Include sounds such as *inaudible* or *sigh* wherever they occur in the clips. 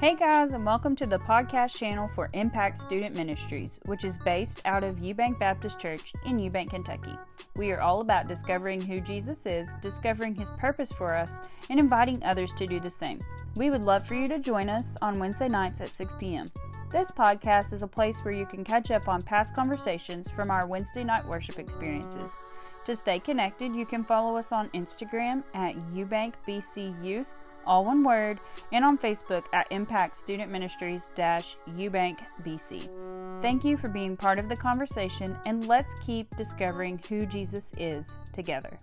Hey guys, and welcome to the podcast channel for Impact Student Ministries, which is based out of Eubank Baptist Church in Eubank, Kentucky. We are all about discovering who Jesus is, discovering his purpose for us, and inviting others to do the same. We would love for you to join us on Wednesday nights at 6 p.m. This podcast is a place where you can catch up on past conversations from our Wednesday night worship experiences. To stay connected, you can follow us on Instagram at Eubank BC Youth all one word, and on Facebook at Impact Student Ministries Eubank BC. Thank you for being part of the conversation, and let's keep discovering who Jesus is together.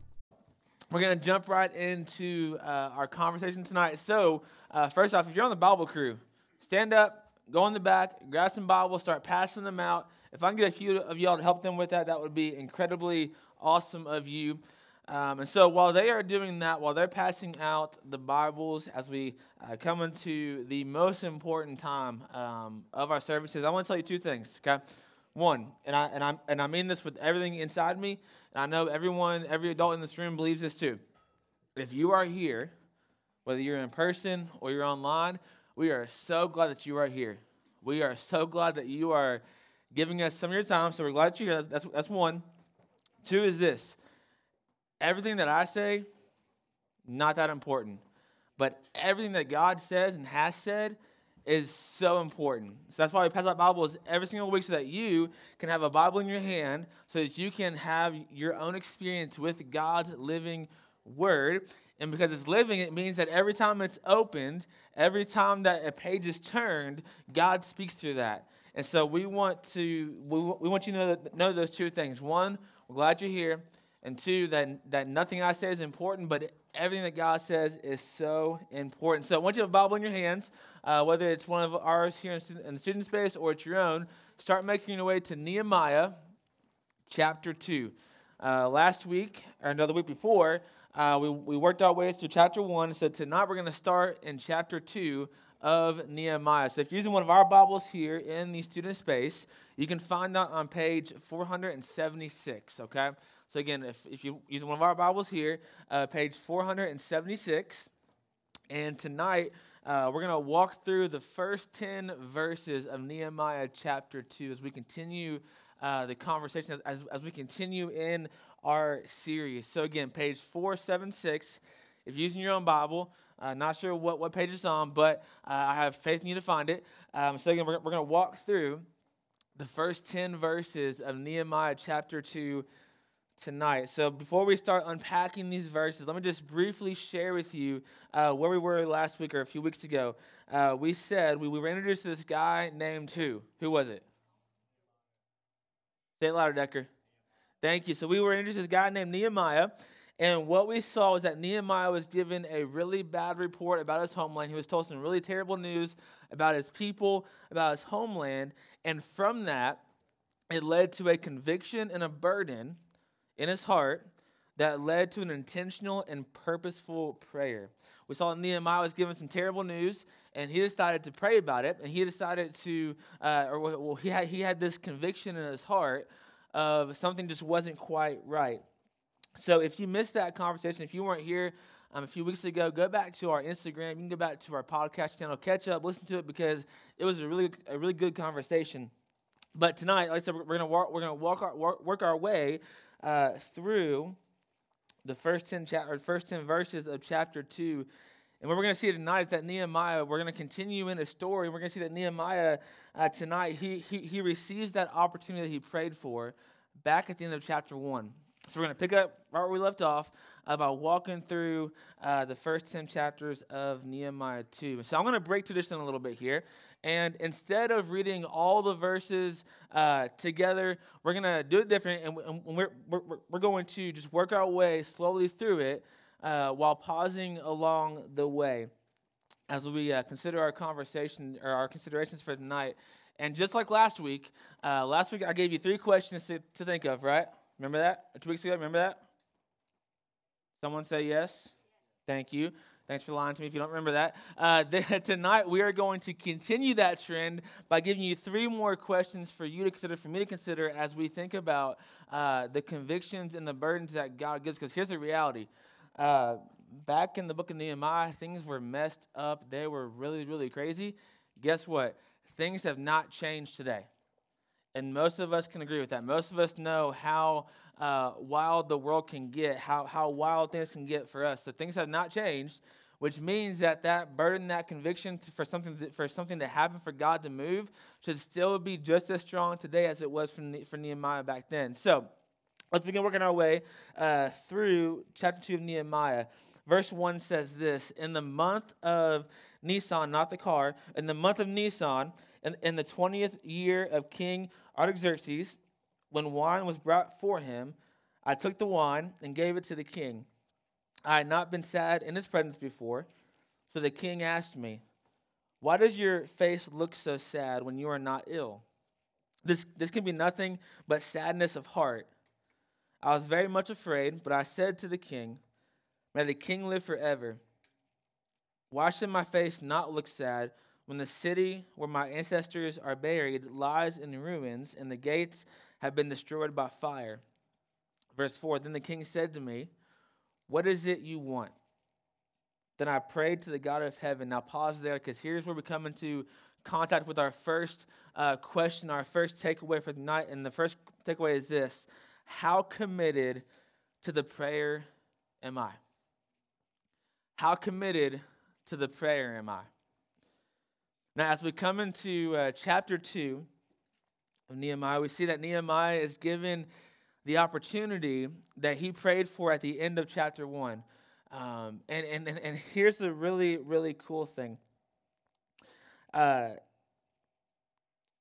We're going to jump right into uh, our conversation tonight. So, uh, first off, if you're on the Bible crew, stand up, go in the back, grab some Bibles, start passing them out. If I can get a few of y'all to help them with that, that would be incredibly awesome of you. Um, and so while they are doing that, while they're passing out the Bibles as we uh, come into the most important time um, of our services, I want to tell you two things, okay? One, and I, and, I, and I mean this with everything inside me, and I know everyone, every adult in this room believes this too. If you are here, whether you're in person or you're online, we are so glad that you are here. We are so glad that you are giving us some of your time, so we're glad you're here. That's, that's one. Two is this everything that I say, not that important. But everything that God says and has said is so important. So that's why we pass out Bibles every single week so that you can have a Bible in your hand, so that you can have your own experience with God's living word. And because it's living, it means that every time it's opened, every time that a page is turned, God speaks through that. And so we want to we, we want you to know, know those two things. One, we're glad you're here. And two, that, that nothing I say is important, but everything that God says is so important. So once you have a Bible in your hands, uh, whether it's one of ours here in, student, in the student space or it's your own, start making your way to Nehemiah chapter 2. Uh, last week, or another week before, uh, we, we worked our way through chapter 1. So tonight we're going to start in chapter 2 of Nehemiah. So if you're using one of our Bibles here in the student space, you can find that on page 476, okay? So, again, if, if you use one of our Bibles here, uh, page 476. And tonight, uh, we're going to walk through the first 10 verses of Nehemiah chapter 2 as we continue uh, the conversation, as, as we continue in our series. So, again, page 476. If you're using your own Bible, uh, not sure what, what page it's on, but uh, I have faith in you to find it. Um, so, again, we're, we're going to walk through the first 10 verses of Nehemiah chapter 2 tonight. So before we start unpacking these verses, let me just briefly share with you uh, where we were last week or a few weeks ago. Uh, we said we, we were introduced to this guy named who? Who was it? Say it louder, Decker. Thank you. So we were introduced to this guy named Nehemiah. And what we saw was that Nehemiah was given a really bad report about his homeland. He was told some really terrible news about his people, about his homeland. And from that, it led to a conviction and a burden in his heart that led to an intentional and purposeful prayer. We saw Nehemiah was given some terrible news, and he decided to pray about it. And he decided to, uh, or well, he had, he had this conviction in his heart of something just wasn't quite right. So if you missed that conversation, if you weren't here um, a few weeks ago, go back to our Instagram. You can go back to our podcast channel, catch up, listen to it because it was a really, a really good conversation. But tonight, like I said, we're to walk, we're to walk our, work our way uh, through the first 10 cha- or first 10 verses of chapter 2 and what we're going to see tonight is that Nehemiah, we're going to continue in a story. We're going to see that Nehemiah uh, tonight, he, he, he receives that opportunity that he prayed for back at the end of chapter 1. So we're going to pick up right where we left off about walking through uh, the first 10 chapters of Nehemiah 2. So I'm going to break tradition a little bit here. And instead of reading all the verses uh, together, we're going to do it different. And, we're, we're, we're going to just work our way slowly through it uh, while pausing along the way as we uh, consider our conversation or our considerations for tonight. And just like last week, uh, last week I gave you three questions to, to think of, right? Remember that? Two weeks ago, remember that? Someone say yes? Thank you. Thanks for lying to me if you don't remember that. Uh, *laughs* tonight, we are going to continue that trend by giving you three more questions for you to consider, for me to consider, as we think about uh, the convictions and the burdens that God gives. Because here's the reality uh, back in the book of Nehemiah, things were messed up. They were really, really crazy. Guess what? Things have not changed today. And most of us can agree with that. Most of us know how uh, wild the world can get, how, how wild things can get for us. So things have not changed, which means that that burden, that conviction for something, to, for something to happen, for God to move, should still be just as strong today as it was for, for Nehemiah back then. So let's begin working our way uh, through chapter 2 of Nehemiah. Verse 1 says this In the month of Nisan, not the car, in the month of Nisan, in, in the 20th year of King Artaxerxes, when wine was brought for him, I took the wine and gave it to the king. I had not been sad in his presence before, so the king asked me, Why does your face look so sad when you are not ill? This, this can be nothing but sadness of heart. I was very much afraid, but I said to the king, May the king live forever. Why should my face not look sad when the city where my ancestors are buried lies in ruins and the gates have been destroyed by fire. Verse 4 Then the king said to me, What is it you want? Then I prayed to the God of heaven. Now, pause there because here's where we come into contact with our first uh, question, our first takeaway for the night. And the first takeaway is this How committed to the prayer am I? How committed to the prayer am I? Now, as we come into uh, chapter 2 of Nehemiah, we see that Nehemiah is given the opportunity that he prayed for at the end of chapter 1. Um, and, and, and here's the really, really cool thing uh,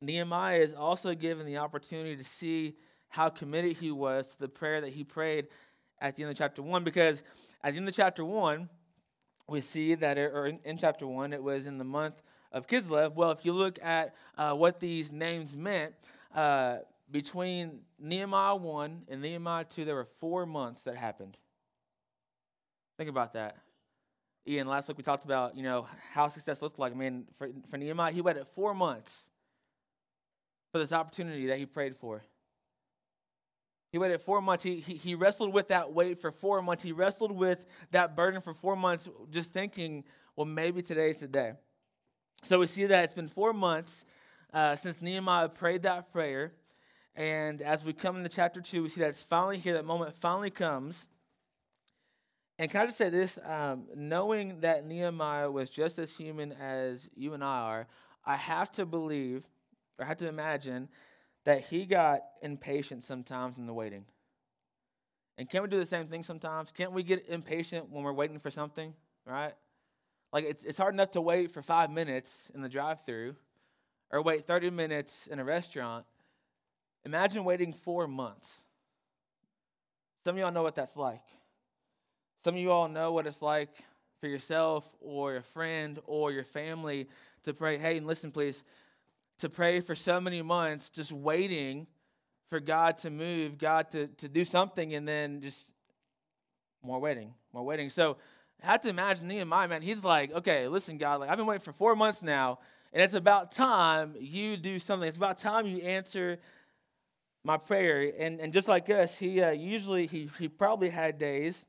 Nehemiah is also given the opportunity to see how committed he was to the prayer that he prayed at the end of chapter 1. Because at the end of chapter 1, we see that, it, or in, in chapter 1, it was in the month of Kislev. Well, if you look at uh, what these names meant, uh, between Nehemiah 1 and Nehemiah 2, there were four months that happened. Think about that. Ian, last week we talked about, you know, how success looks like. I mean, for, for Nehemiah, he waited four months for this opportunity that he prayed for. He waited four months. He, he, he wrestled with that weight for four months. He wrestled with that burden for four months, just thinking, well, maybe today's the day. So we see that it's been four months uh, since Nehemiah prayed that prayer. And as we come into chapter 2, we see that it's finally here, that moment finally comes. And can I just say this? Um, knowing that Nehemiah was just as human as you and I are, I have to believe, or I have to imagine, that he got impatient sometimes in the waiting. And can we do the same thing sometimes? Can't we get impatient when we're waiting for something, right? Like, it's, it's hard enough to wait for five minutes in the drive through or wait 30 minutes in a restaurant. Imagine waiting four months. Some of y'all know what that's like. Some of you all know what it's like for yourself or your friend or your family to pray, hey, and listen, please, to pray for so many months, just waiting for God to move, God to, to do something, and then just more waiting, more waiting. So I have to imagine Nehemiah, man, he's like, okay, listen, God, like I've been waiting for four months now, and it's about time you do something. It's about time you answer my prayer. And, and just like us, he uh, usually, he, he probably had days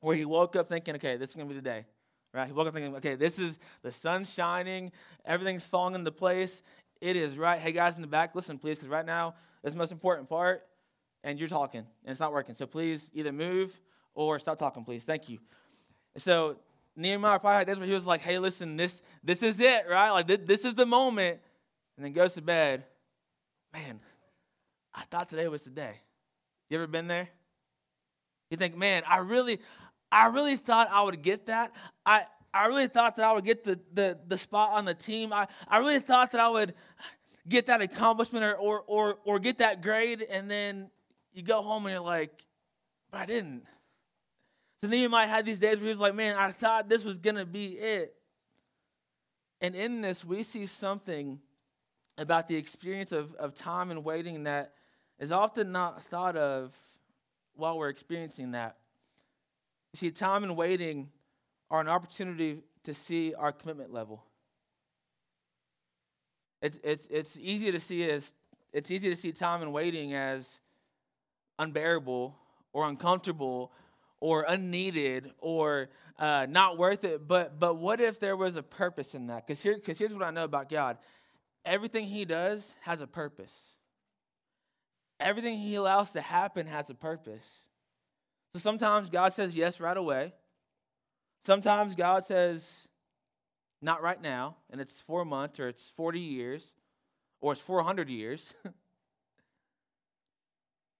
where he woke up thinking, okay, this is going to be the day. Right? He woke up thinking, okay, this is the sun's shining, everything's falling into place. It is right. Hey, guys in the back, listen, please, because right now, is the most important part, and you're talking, and it's not working. So please either move or stop talking, please. Thank you. So Nehemiah probably had days where he was like, hey, listen, this, this is it, right? Like, this, this is the moment. And then goes to bed. Man, I thought today was the day. You ever been there? You think, man, I really, I really thought I would get that. I, I really thought that I would get the, the, the spot on the team. I, I really thought that I would get that accomplishment or, or, or, or get that grade. And then you go home and you're like, but I didn't. So Nehemiah had these days where he was like, man, I thought this was going to be it. And in this, we see something about the experience of, of time and waiting that is often not thought of while we're experiencing that. You see, time and waiting are an opportunity to see our commitment level. It's, it's, it's easy to see as it's easy to see time and waiting as unbearable or uncomfortable or unneeded or uh, not worth it. But but what if there was a purpose in that? Because here, because here's what I know about God: everything He does has a purpose. Everything He allows to happen has a purpose. So sometimes God says yes right away. Sometimes God says not right now, and it's four months or it's 40 years or it's 400 years. *laughs*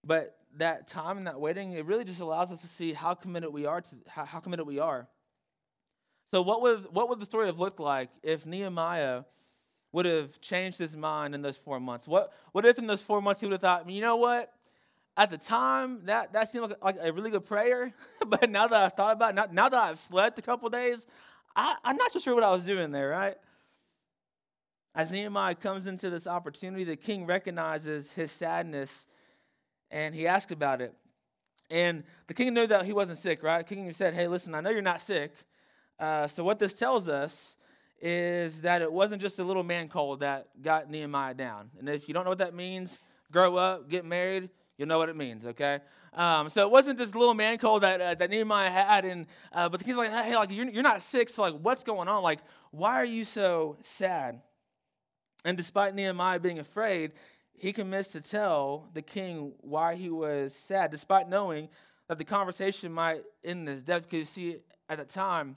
but that time and that waiting, it really just allows us to see how committed we are to how, how committed we are. So what would what would the story have looked like if Nehemiah would have changed his mind in those four months? What what if in those four months he would have thought, you know what? At the time, that, that seemed like, like a really good prayer, *laughs* but now that I've thought about it, now, now that I've slept a couple days, I, I'm not so sure what I was doing there, right? As Nehemiah comes into this opportunity, the king recognizes his sadness and he asked about it. And the king knew that he wasn't sick, right? The king said, Hey, listen, I know you're not sick. Uh, so, what this tells us is that it wasn't just a little man cold that got Nehemiah down. And if you don't know what that means, grow up, get married, you'll know what it means, okay? Um, so it wasn't this little man cold that, uh, that Nehemiah had. And, uh, but the king's like, hey, like, you're, you're not sick, so like, what's going on? Like, why are you so sad? And despite Nehemiah being afraid, he commits to tell the king why he was sad, despite knowing that the conversation might end this death. Because you see, at the time,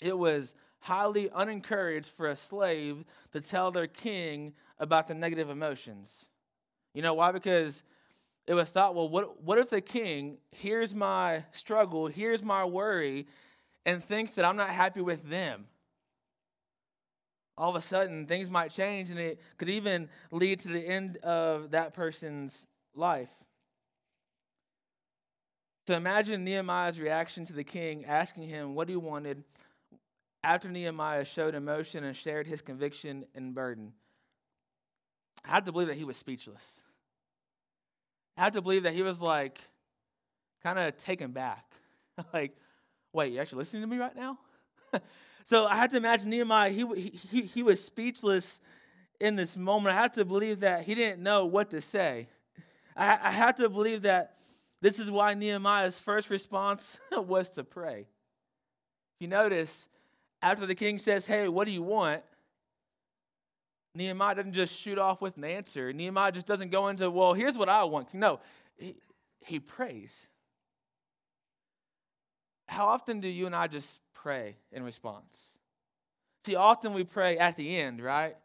it was highly unencouraged for a slave to tell their king about the negative emotions. You know why? Because it was thought, well, what, what if the king hears my struggle, hears my worry, and thinks that I'm not happy with them? All of a sudden things might change and it could even lead to the end of that person's life. So imagine Nehemiah's reaction to the king asking him what he wanted after Nehemiah showed emotion and shared his conviction and burden. I have to believe that he was speechless. I have to believe that he was like kind of taken back. *laughs* like, wait, you're actually listening to me right now? *laughs* So I have to imagine Nehemiah, he, he, he was speechless in this moment. I have to believe that he didn't know what to say. I, I have to believe that this is why Nehemiah's first response *laughs* was to pray. If you notice, after the king says, Hey, what do you want? Nehemiah doesn't just shoot off with an answer. Nehemiah just doesn't go into, Well, here's what I want. No, he, he prays. How often do you and I just pray in response. See, often we pray at the end, right?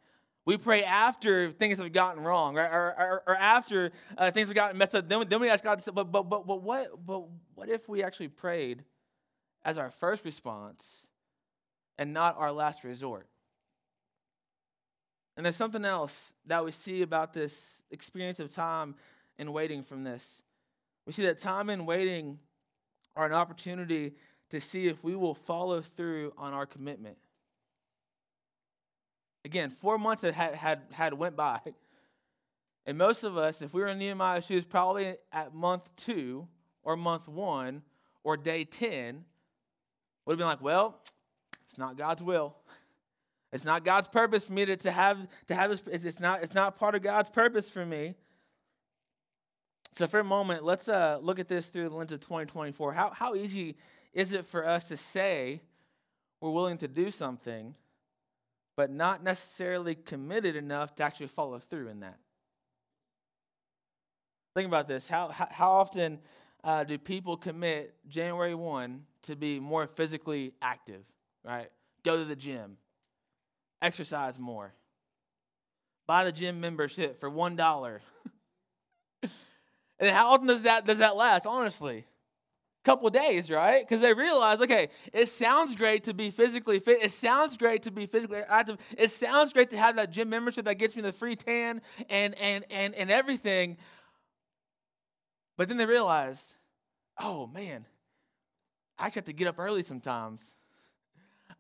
We pray after things have gotten wrong, right? or, or, or after uh, things have gotten messed up. Then, then we ask God, to, but, but, but, but, what, but what if we actually prayed as our first response and not our last resort? And there's something else that we see about this experience of time and waiting from this. We see that time and waiting are an opportunity to see if we will follow through on our commitment. Again, four months had, had, had went by. And most of us, if we were in Nehemiah's shoes, probably at month two or month one or day 10, would have been like, well, it's not God's will. It's not God's purpose for me to, to have to have this. It's not, it's not part of God's purpose for me. So for a moment, let's uh, look at this through the lens of 2024. How, how easy is it for us to say we're willing to do something, but not necessarily committed enough to actually follow through in that? Think about this. How, how, how often uh, do people commit January 1 to be more physically active, right? Go to the gym, exercise more, buy the gym membership for $1. *laughs* and how often does that, does that last, honestly? Couple days, right? Because they realize, okay, it sounds great to be physically fit. It sounds great to be physically active. It sounds great to have that gym membership that gets me the free tan and and and and everything. But then they realize, oh man, I actually have to get up early sometimes.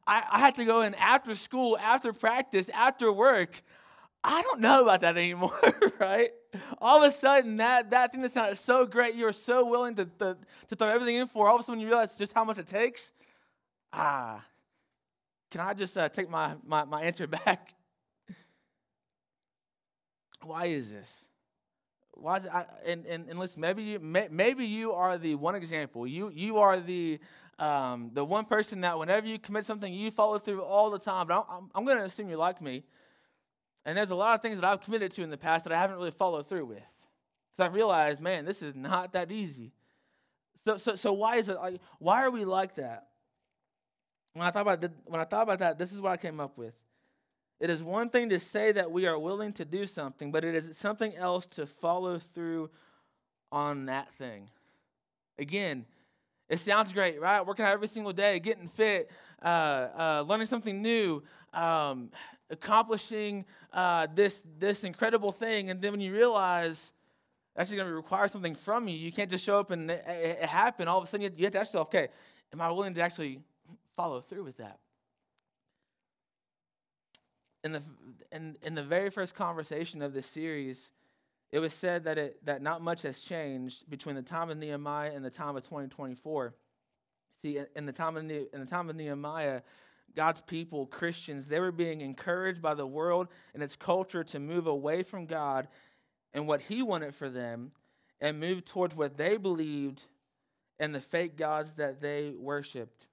I, I have to go in after school, after practice, after work. I don't know about that anymore, *laughs* right? All of a sudden, that, that thing that sounded so great, you're so willing to, to, to throw everything in for, all of a sudden you realize just how much it takes. Ah, can I just uh, take my, my, my answer *laughs* back? Why is this? why is it, I, and, and, and listen, maybe you, may, maybe you are the one example. You, you are the, um, the one person that whenever you commit something, you follow through all the time. But I'm, I'm going to assume you're like me. And there's a lot of things that I've committed to in the past that I haven't really followed through with. Because I've realized, man, this is not that easy. So, so, so why is it like, why are we like that? When I thought about the, when I thought about that, this is what I came up with. It is one thing to say that we are willing to do something, but it is something else to follow through on that thing. Again, it sounds great, right? Working out every single day, getting fit, uh, uh, learning something new, um, accomplishing uh, this this incredible thing, and then when you realize that's going to require something from you, you can't just show up and it, it, happen. All of a sudden, you have, you have to ask yourself, okay, am I willing to actually follow through with that? in the in, in the very first conversation of this series, it was said that it that not much has changed between the time of Nehemiah and the time of 2024. See, in the time of in the time of Nehemiah, God's people, Christians, they were being encouraged by the world and its culture to move away from God and what He wanted for them, and move towards what they believed and the fake gods that they worshipped.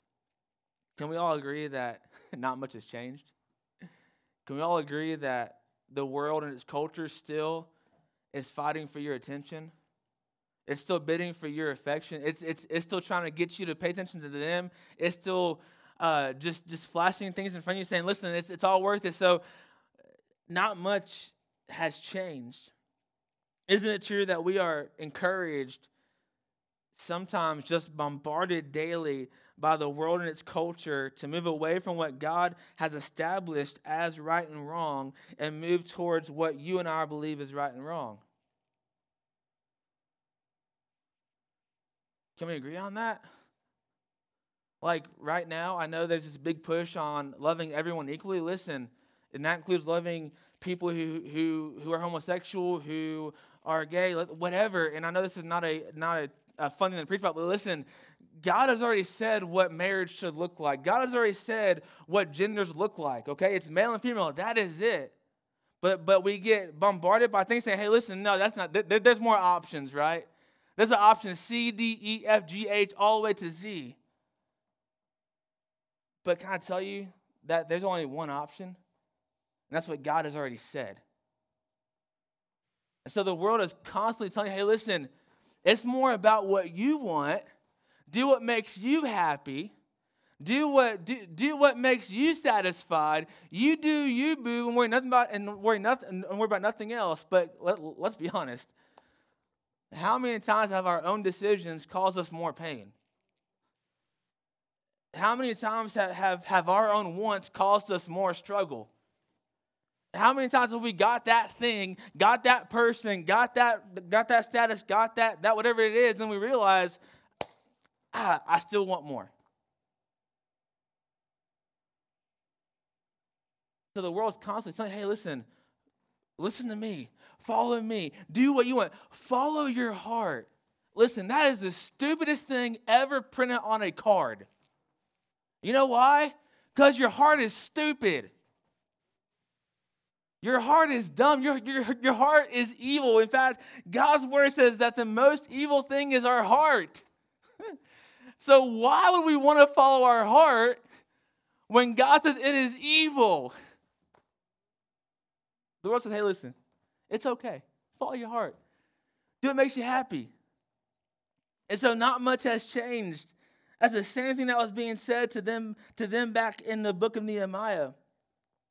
Can we all agree that *laughs* not much has changed? Can we all agree that the world and its culture still is fighting for your attention? It's still bidding for your affection. It's, it's, it's still trying to get you to pay attention to them. It's still uh, just, just flashing things in front of you saying, listen, it's, it's all worth it. So, not much has changed. Isn't it true that we are encouraged, sometimes just bombarded daily by the world and its culture to move away from what God has established as right and wrong and move towards what you and I believe is right and wrong. Can we agree on that? Like right now, I know there's this big push on loving everyone equally. Listen, and that includes loving people who, who, who are homosexual, who are gay, whatever. And I know this is not a not a, a fun thing to preach about, but listen, God has already said what marriage should look like. God has already said what genders look like, okay? It's male and female. That is it. But, but we get bombarded by things saying, hey, listen, no, that's not, there, there's more options, right? There's an option C, D, E, F, G, H, all the way to Z. But can I tell you that there's only one option? And that's what God has already said. And so the world is constantly telling you, hey, listen, it's more about what you want do what makes you happy. Do what do, do what makes you satisfied. You do you, boo, and worry nothing about and worry nothing and worry about nothing else. But let, let's be honest. How many times have our own decisions caused us more pain? How many times have, have, have our own wants caused us more struggle? How many times have we got that thing, got that person, got that, got that status, got that, that whatever it is, then we realize ah, I still want more. So the world's constantly saying, hey, listen, listen to me, follow me, do what you want, follow your heart. Listen, that is the stupidest thing ever printed on a card. You know why? Because your heart is stupid. Your heart is dumb. Your, your, your heart is evil. In fact, God's word says that the most evil thing is our heart. *laughs* So, why would we want to follow our heart when God says it is evil? The world says, hey, listen, it's okay. Follow your heart. Do what makes you happy. And so, not much has changed. That's the same thing that was being said to them, to them back in the book of Nehemiah.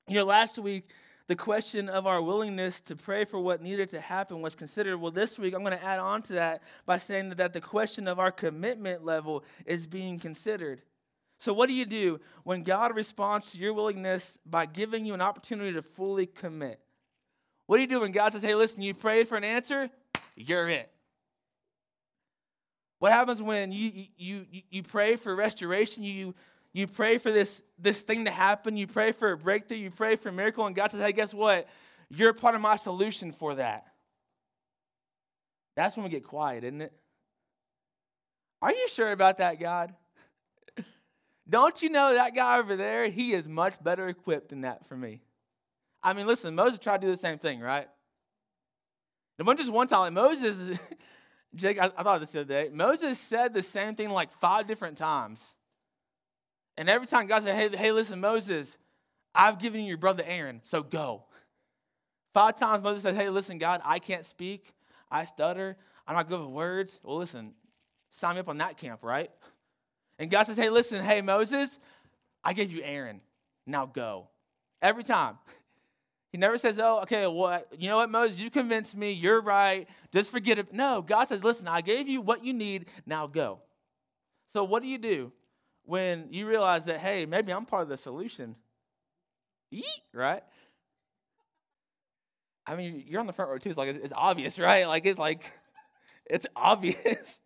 You know, last week, the question of our willingness to pray for what needed to happen was considered. Well, this week I'm going to add on to that by saying that, that the question of our commitment level is being considered. So, what do you do when God responds to your willingness by giving you an opportunity to fully commit? What do you do when God says, hey, listen, you prayed for an answer? You're it. What happens when you, you, you, pray for restoration? You, you pray for this, this thing to happen, you pray for a breakthrough, you pray for a miracle, and God says, hey, guess what? You're part of my solution for that. That's when we get quiet, isn't it? Are you sure about that, God? *laughs* Don't you know that guy over there? He is much better equipped than that for me. I mean, listen, Moses tried to do the same thing, right? It wasn't just one time. Like Moses, *laughs* Jake, I, I thought this the other day. Moses said the same thing like five different times. And every time God said, hey, hey, listen, Moses, I've given you your brother Aaron, so go. Five times Moses said, hey, listen, God, I can't speak. I stutter. I'm not good with words. Well, listen, sign me up on that camp, right? And God says, hey, listen, hey, Moses, I gave you Aaron. Now go. Every time. *laughs* He never says, oh, okay, well, you know what, Moses, you convinced me. You're right. Just forget it. No, God says, listen, I gave you what you need. Now go. So what do you do when you realize that, hey, maybe I'm part of the solution? Eat, right? I mean, you're on the front row too. It's like it's obvious, right? Like it's like it's obvious.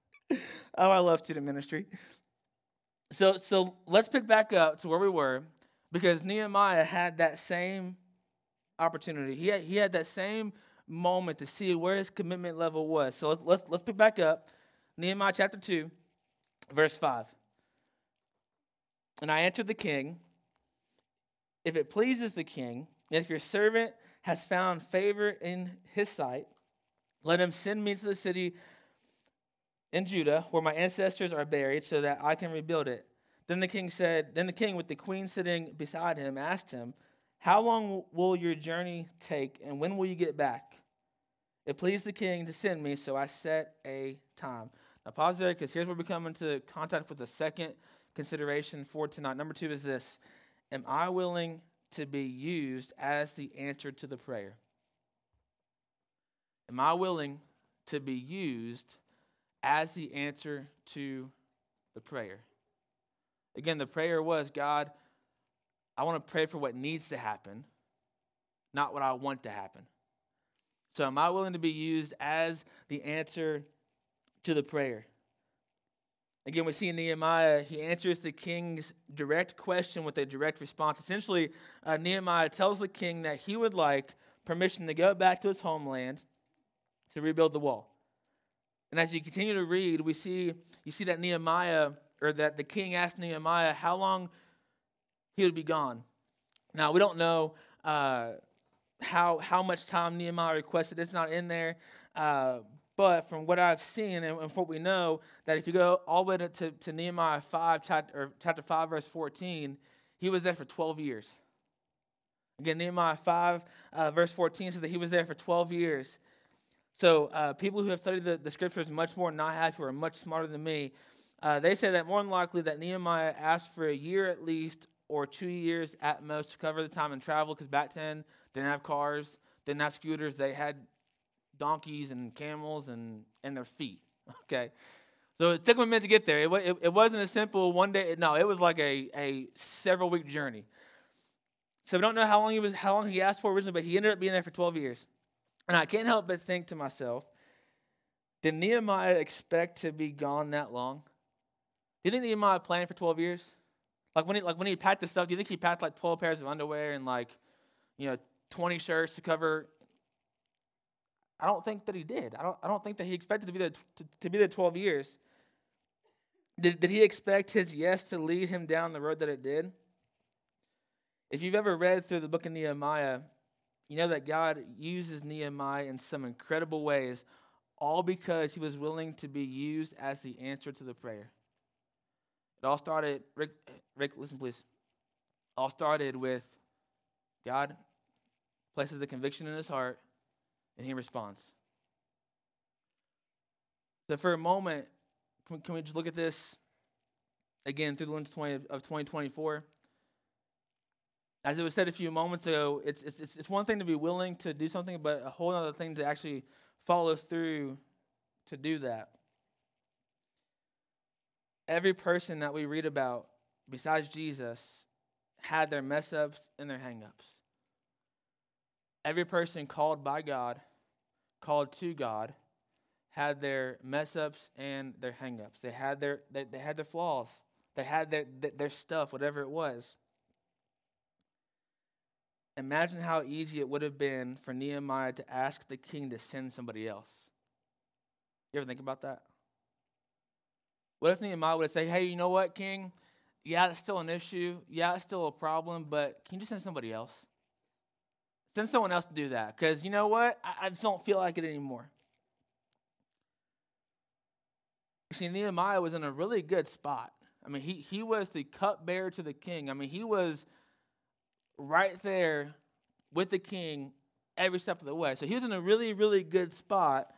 *laughs* oh, I love student ministry. So so let's pick back up to where we were because Nehemiah had that same opportunity. He had, he had that same moment to see where his commitment level was. So let's, let's, let's pick back up. Nehemiah chapter 2, verse 5. And I answered the king, If it pleases the king, if your servant has found favor in his sight, let him send me to the city in Judah where my ancestors are buried so that I can rebuild it. Then the king said, Then the king, with the queen sitting beside him, asked him, How long will your journey take, and when will you get back? It pleased the king to send me, so I set a time. Now, pause there because here's where we come into contact with the second consideration for tonight. Number two is this Am I willing to be used as the answer to the prayer? Am I willing to be used as the answer to the prayer? Again, the prayer was God, I want to pray for what needs to happen, not what I want to happen. So, am I willing to be used as the answer to the prayer? Again, we see in Nehemiah, he answers the king's direct question with a direct response. Essentially, uh, Nehemiah tells the king that he would like permission to go back to his homeland to rebuild the wall. And as you continue to read, we see you see that Nehemiah or that the king asked Nehemiah how long he would be gone. Now, we don't know uh, how, how much time Nehemiah requested. It's not in there. Uh, but from what I've seen and, and, what we know, that if you go all the way to, to, Nehemiah 5, chapter, chapter 5, verse 14, he was there for 12 years. Again, Nehemiah 5, uh, verse 14 says that he was there for 12 years. So, uh, people who have studied the, the scriptures much more than I have, who are much smarter than me, uh, they say that more than likely that Nehemiah asked for a year at least or two years at most to cover the time and travel because back then they didn't have cars, they didn't have scooters, they had donkeys and camels and, and their feet. *laughs* Okay. So it took them a minute to get there. It, it, it wasn't a simple one day. No, it was like a, a several week journey. So we don't know how long he was, how long he asked for originally, but he ended up being there for 12 years. And I can't help but think to myself, did Nehemiah expect to be gone that long? Do you think Nehemiah planned for 12 years? Like when he like when he packed the stuff, do you think he packed like 12 pairs of underwear and like, you know, 20 shirts to cover? I don't think that he did. I don't, I don't think that he expected to be there to, to be there 12 years. Did, did he expect his yes to lead him down the road that it did? If you've ever read through the book of Nehemiah, you know that God uses Nehemiah in some incredible ways, all because he was willing to be used as the answer to the prayer. It all started, Rick, Rick, listen please. All started with God places a conviction in his heart and he responds. So for a moment, can we, can we just look at this again through the lens 20 of 2024? As it was said a few moments ago, it's, it's, it's one thing to be willing to do something, but a whole other thing to actually follow through to do that every person that we read about besides Jesus had their mess ups and their hang ups. Every person called by God, called to God, had their mess ups and their hang ups. They had their they, they had their flaws. They had their their stuff, whatever it was. Imagine how easy it would have been for Nehemiah to ask the king to send somebody else. You ever think about that? What if Nehemiah would say, hey, you know what, king? Yeah, it's still an issue. Yeah, it's still a problem, but can you just send somebody else? Send someone else to do that because you know what? I, I just don't feel like it anymore. See, Nehemiah was in a really good spot. I mean, he, he was the cupbearer to the king. I mean, he was right there with the king every step of the way. So he was in a really, really good spot.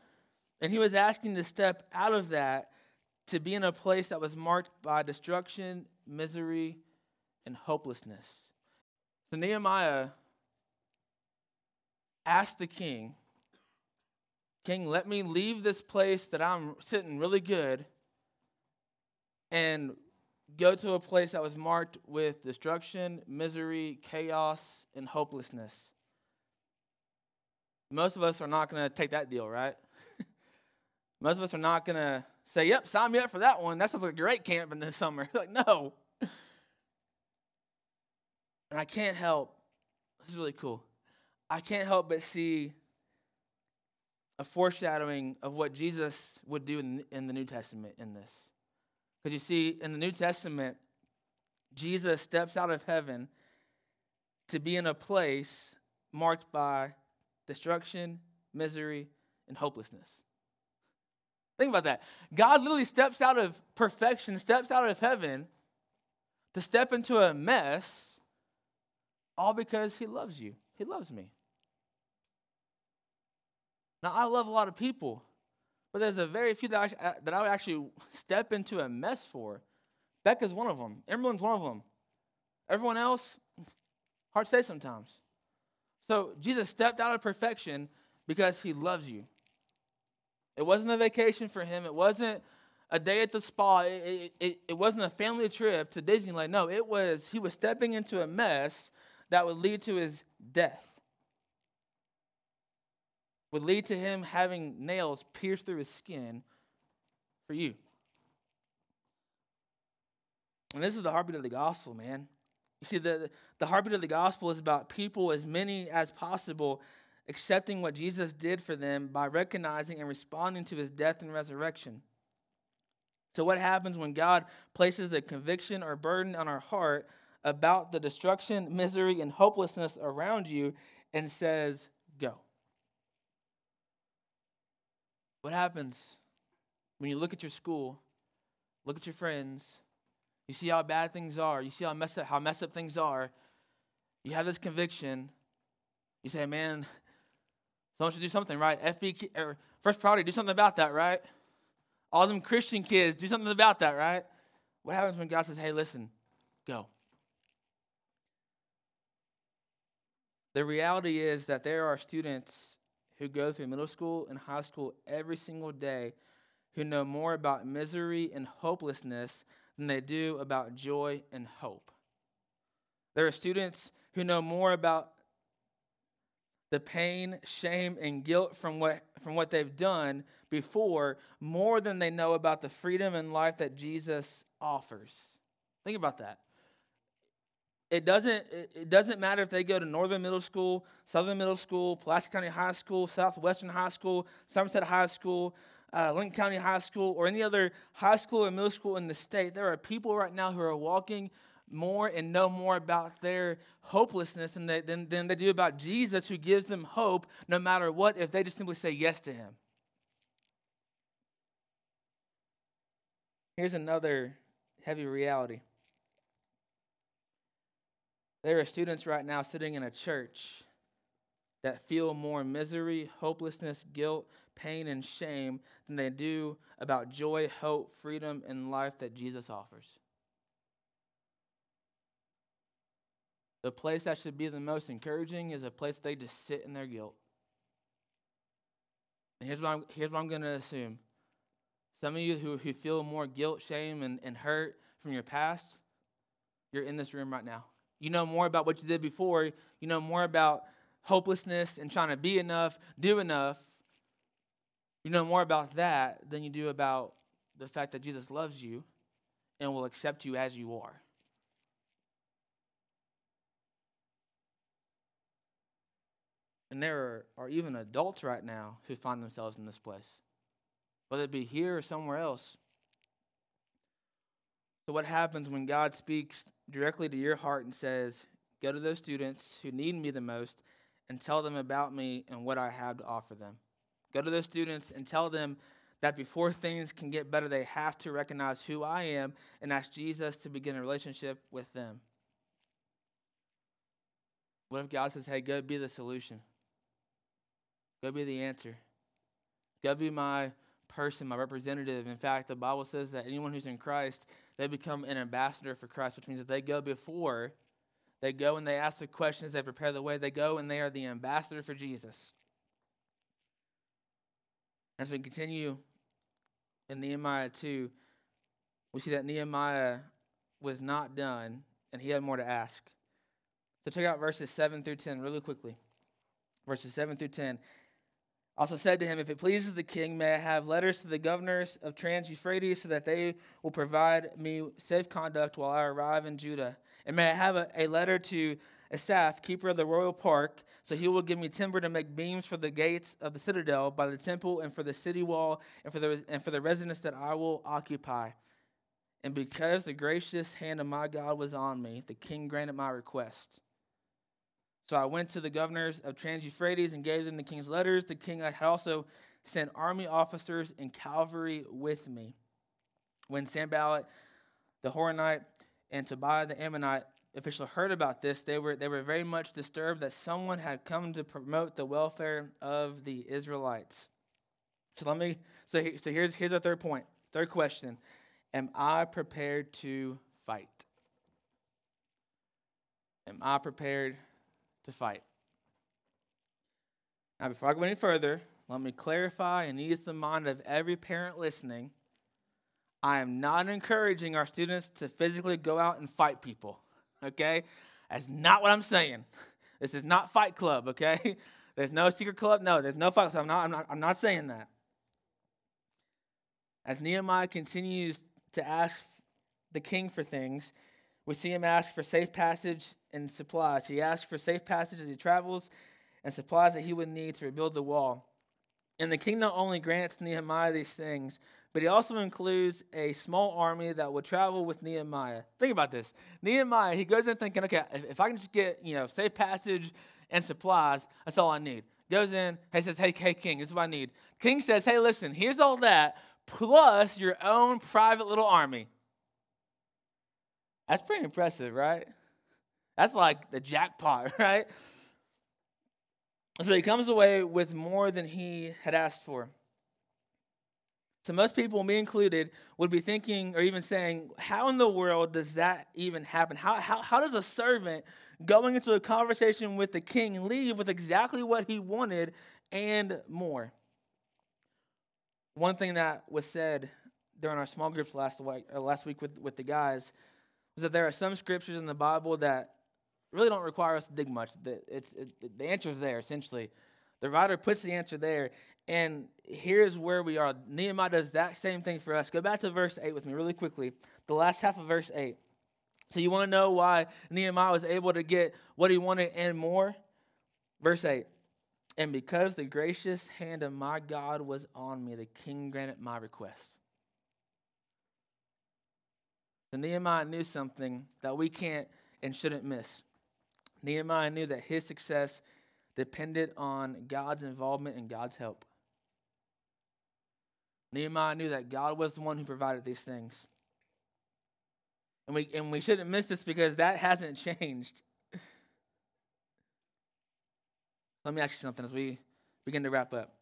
And he was asking to step out of that to be in a place that was marked by destruction, misery, and hopelessness. So Nehemiah asked the king, King, let me leave this place that I'm sitting really good and go to a place that was marked with destruction, misery, chaos, and hopelessness. Most of us are not going to take that deal, right? *laughs* Most of us are not going to say, Yep, sign me up for that one. That sounds like a great camping this summer. *laughs* like, no. And I can't help, this is really cool. I can't help but see a foreshadowing of what Jesus would do in, in the New Testament in this. Because you see, in the New Testament, Jesus steps out of heaven to be in a place marked by destruction, misery, and hopelessness. Think about that. God literally steps out of perfection, steps out of heaven to step into a mess, all because he loves you. He loves me. Now, I love a lot of people, but there's a very few that I, that I would actually step into a mess for. Becca's one of them. Emerald's one of them. Everyone else, hard to say sometimes. So Jesus stepped out of perfection because he loves you. It wasn't a vacation for him. It wasn't a day at the spa. It, it, it, wasn't a family trip to Disneyland. No, it was he was stepping into a mess that would lead to his death would lead to him having nails pierced through his skin for you. And this is the heartbeat of the gospel, man. You see, the, the heartbeat of the gospel is about people, as many as possible, accepting what Jesus did for them by recognizing and responding to his death and resurrection. So, what happens when God places a conviction or burden on our heart about the destruction, misery, and hopelessness around you and says, Go? What happens when you look at your school, look at your friends, you see how bad things are, you see how messed up, how messed up things are, you have this conviction, you say, man, someone should do something, right? FP or First Priority, do something about that, right? All them Christian kids, do something about that, right? What happens when God says, hey, listen, go? The reality is that there are students who go through middle school and high school every single day who know more about misery and hopelessness than they do about joy and hope. There are students who know more about the pain, shame, and guilt from what, from what they've done before more than they know about the freedom and life that Jesus offers. Think about that it doesn't, it doesn't matter if they go to Northern Middle School, Southern Middle School, Pulaski County High School, Southwestern High School, Somerset High School, uh, Lincoln County High School, or any other high school or middle school in the state. There are people right now who are walking more and know more about their hopelessness than they, than, than they do about Jesus, who gives them hope no matter what, if they just simply say yes to Him. Here's another heavy reality. There are students right now sitting in a church that feel more misery, hopelessness, guilt, pain, and shame than they do about joy, hope, freedom, and life that Jesus offers. The place that should be the most encouraging is a place they just sit in their guilt. And here's what I'm, here's what I'm going to assume. Some of you who, who feel more guilt, shame, and, and hurt from your past, you're in this room right now. You know more about what you did before. You know more about hopelessness and trying to be enough, do enough. You know more about that than you do about the fact that Jesus loves you and will accept you as you are. And there are, are even adults right now who find themselves in this place, whether it be here or somewhere else. So, what happens when God speaks directly to your heart and says, Go to those students who need me the most and tell them about me and what I have to offer them. Go to those students and tell them that before things can get better, they have to recognize who I am and ask Jesus to begin a relationship with them. What if God says, hey, go be the solution? Go be the answer. Go be my person, my representative. In fact, the Bible says that anyone who's in Christ, they become an ambassador for Christ, which means that they go before, they go and they ask the questions, they prepare the way, they go and they are the ambassador for Jesus. As we continue in Nehemiah 2, we see that Nehemiah was not done and he had more to ask. So check out verses 7 through 10 really quickly. Verses 7 through 10 also said to him, If it pleases the king, may I have letters to the governors of Trans Euphrates so that they will provide me safe conduct while I arrive in Judah? And may I have a, a letter to Asaph, keeper of the royal park, so he will give me timber to make beams for the gates of the citadel by the temple and for the city wall and for the, and for the residence that I will occupy. And because the gracious hand of my God was on me, the king granted my request. So I went to the governors of Trans Euphrates and gave them the king's letters. The king had also sent army officers and cavalry with me. When Sanballat the Horonite and Tobiah the Ammonite official heard about this, they were, they were very much disturbed that someone had come to promote the welfare of the Israelites. So let me so, so here's here's our third point. Third question. Am I prepared to fight? Am I prepared to fight. Now, before I go any further, let me clarify and ease the mind of every parent listening. I am not encouraging our students to physically go out and fight people, okay? That's not what I'm saying. *laughs* This is not Fight Club, okay? *laughs* There's no secret club. No, there's no fight club. I'm not, I'm not, I'm not saying that. As Nehemiah continues to ask the king for things, we see him ask for safe passage and supplies. He asks for safe passage as he travels and supplies that he would need to rebuild the wall. And the king not only grants Nehemiah these things, but he also includes a small army that will travel with Nehemiah. Think about this. Nehemiah, he goes in thinking, okay, if I can just get, you know, safe passage and supplies, that's all I need. Goes in, he says, hey, hey, king, this is what I need. King says, hey, listen, here's all that, plus your own private little army. That's pretty impressive, right? That's like the jackpot, *laughs* right? So he comes away with more than he had asked for. So most people, me included, would be thinking or even saying, how in the world does that even happen? How, how, how does a servant going into a conversation with the king leave with exactly what he wanted and more? One thing that was said during our small groups last week, uh, last week with, with the guys was that there are some scriptures in the Bible that really don't require us to dig much. The, it's, it, the answer is there, essentially. The writer puts the answer there, and here's where we are. Nehemiah does that same thing for us. Go back to verse 8 with me really quickly. The last half of verse 8. So, you want to know why Nehemiah was able to get what he wanted and more? Verse 8. And because the gracious hand of my God was on me, the king granted my request. So Nehemiah knew something that we can't and shouldn't miss. Nehemiah knew that his success depended on God's involvement and God's help. Nehemiah knew that God was the one who provided these things. And we, and we shouldn't miss this because that hasn't *laughs* changed. Let me ask you something as we begin to wrap up.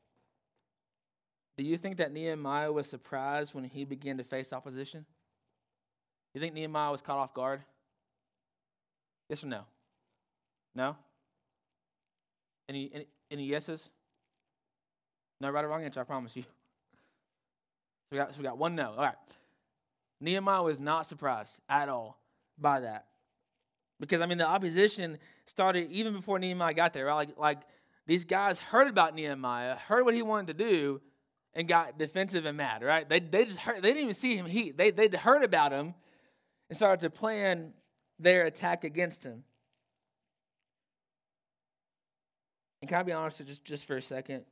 Do you think that Nehemiah was surprised when he began to face opposition? You think Nehemiah was caught off guard? Yes or no? No? Any, any, any yeses? No right or wrong answer, I promise you. *laughs* So we, got, so we got one no. All right. Nehemiah was not surprised at all by that. Because, I mean, the opposition started even before Nehemiah got there. Right? Like, like these guys heard about Nehemiah, heard what he wanted to do, and got defensive and mad, right? They, they, just heard, they didn't even see him heat. They, they heard about him and started to plan their attack against him. And can I be honest just, just for a second?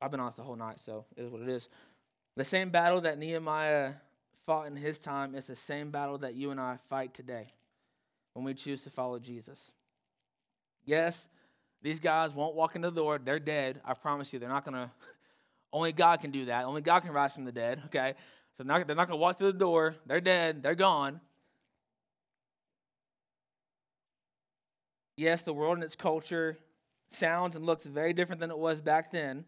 I've been honest the whole night, so it is what it is. The same battle that Nehemiah fought in his time is the same battle that you and I fight today when we choose to follow Jesus. Yes, These guys won't walk into the door. They're dead. I promise you, they're not going *laughs* to. Only God can do that. Only God can rise from the dead, okay? So they're not, they're not going to walk through the door. They're dead. They're gone. Yes, the world and its culture sounds and looks very different than it was back then,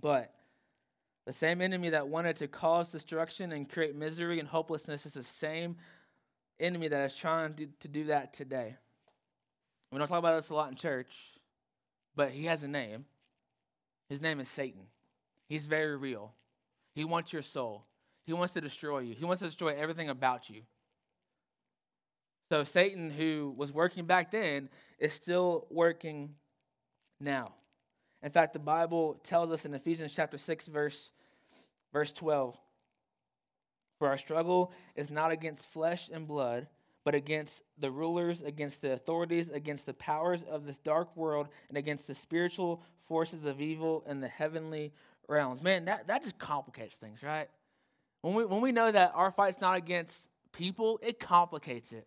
but the same enemy that wanted to cause destruction and create misery and hopelessness is the same enemy that is trying to, to do that today. We don't talk about this a lot in church, but he has a name. His name is Satan. He's very real. He wants your soul. He wants to destroy you. He wants to destroy everything about you. So, Satan, who was working back then, is still working now. In fact, the Bible tells us in Ephesians chapter 6, verse, verse 12 For our struggle is not against flesh and blood, but against the rulers, against the authorities, against the powers of this dark world, and against the spiritual forces of evil in the heavenly realms. Man, that, that just complicates things, right? When we, when we know that our fight's not against people, it complicates it.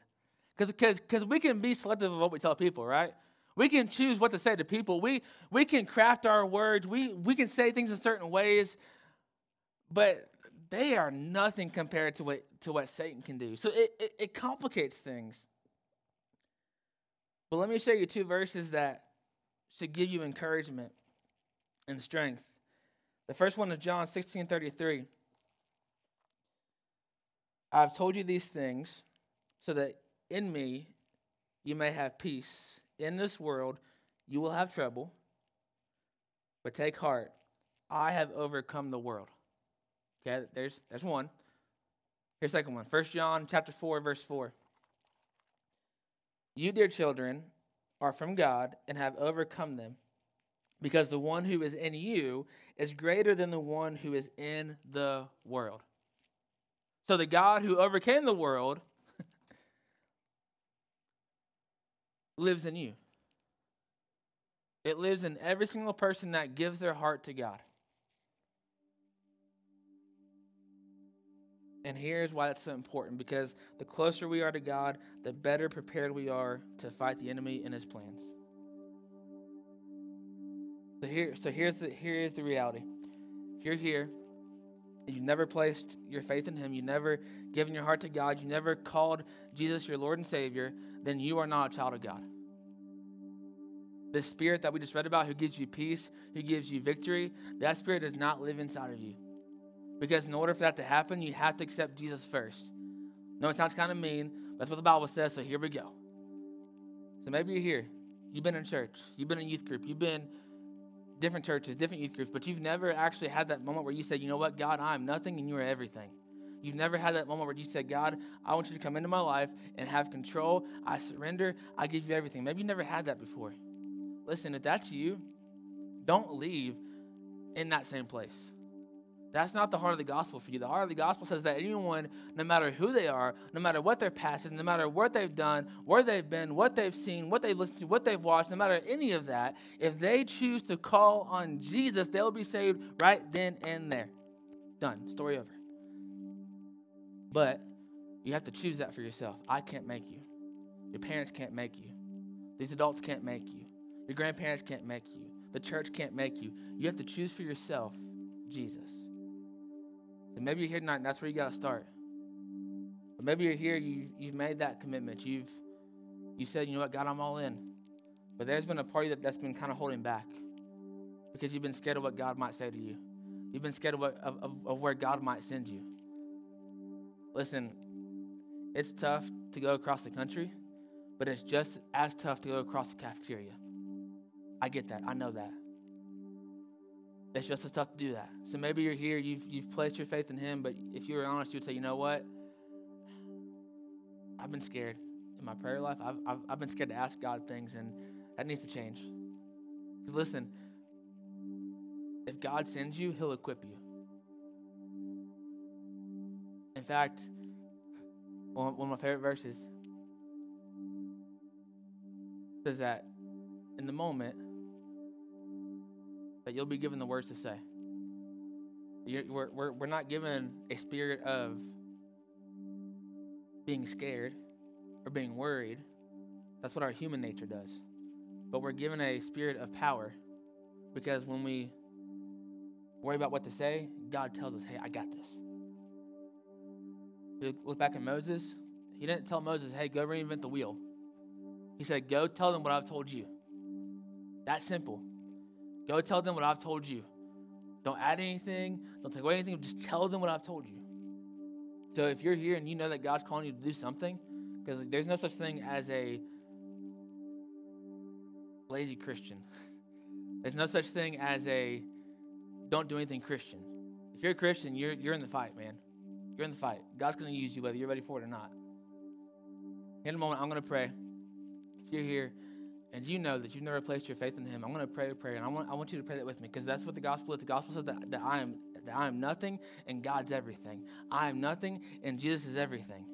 Because we can be selective of what we tell people, right? We can choose what to say to people. We, we can craft our words. We, we can say things in certain ways, but they are nothing compared to what, to what Satan can do. So it, it, it complicates things. But let me show you two verses that should give you encouragement and strength. The first one is John 16 33. I've told you these things so that in me you may have peace. In this world you will have trouble, but take heart. I have overcome the world. Okay, there's there's one. Here's the second one. 1 John chapter 4, verse 4. You, dear children, are from God and have overcome them, because the one who is in you is greater than the one who is in the world. So the God who overcame the world lives in you. It lives in every single person that gives their heart to God. And here's why that's so important because the closer we are to God, the better prepared we are to fight the enemy and his plans. So here so here's the here is the reality. If you're here you've never placed your faith in him, you never given your heart to God, you never called Jesus your Lord and Savior, then you are not a child of God. The spirit that we just read about, who gives you peace, who gives you victory, that spirit does not live inside of you. Because in order for that to happen, you have to accept Jesus first. No, it sounds kind of mean. That's what the Bible says, so here we go. So maybe you're here. You've been in church. You've been in youth group. You've been different churches, different youth groups, but you've never actually had that moment where you said, you know what, God, I'm nothing and you are everything. You've never had that moment where you said, God, I want you to come into my life and have control. I surrender. I give you everything. Maybe you never had that before. Listen, if that's you, don't leave in that same place. That's not the heart of the gospel for you. The heart of the gospel says that anyone, no matter who they are, no matter what their past is, no matter what they've done, where they've been, what they've seen, what they've listened to, what they've watched, no matter any of that, if they choose to call on Jesus, they'll be saved right then and there. Done. Story over. But you have to choose that for yourself. I can't make you. Your parents can't make you. These adults can't make you. Your grandparents can't make you. The church can't make you. You have to choose for yourself Jesus. So maybe you're here tonight that's where you got to start. Or maybe you're here, you, you've made that commitment. You've you said, you know what, God, I'm all in. But there's been a party that, that's been kind of holding back because you've been scared of what God might say to you. You've been scared of, what, of, of, of where God might send you. Listen, it's tough to go across the country, but it's just as tough to go across the cafeteria. I get that. I know that. It's just as tough to do that. So maybe you're here, you've, you've placed your faith in Him, but if you were honest, you would say, you know what? I've been scared in my prayer life. I've, I've, I've been scared to ask God things, and that needs to change. Because listen, if God sends you, He'll equip you. In fact, one of my favorite verses says that in the moment, that you'll be given the words to say. We're, we're, we're not given a spirit of being scared or being worried. That's what our human nature does. but we're given a spirit of power because when we worry about what to say, God tells us, hey, I got this. We look back at Moses. He didn't tell Moses, hey, go reinvent the wheel. He said, go tell them what I've told you. That simple. Go tell them what I've told you. Don't add anything, don't take away anything, just tell them what I've told you. So if you're here and you know that God's calling you to do something, because there's no such thing as a lazy Christian. *laughs* There's no such thing as a don't do anything Christian. If you're a Christian, you're, you're in the fight, man. You're in the fight. God's going to use you whether you're ready for it or not. In a moment, I'm going to pray. If you're here and you know that you've never placed your faith in Him, I'm going to pray a prayer, and I want, I want you to pray that with me because that's what the gospel is. The gospel says that, that, I am, that I am nothing and God's everything. I am nothing and Jesus is everything.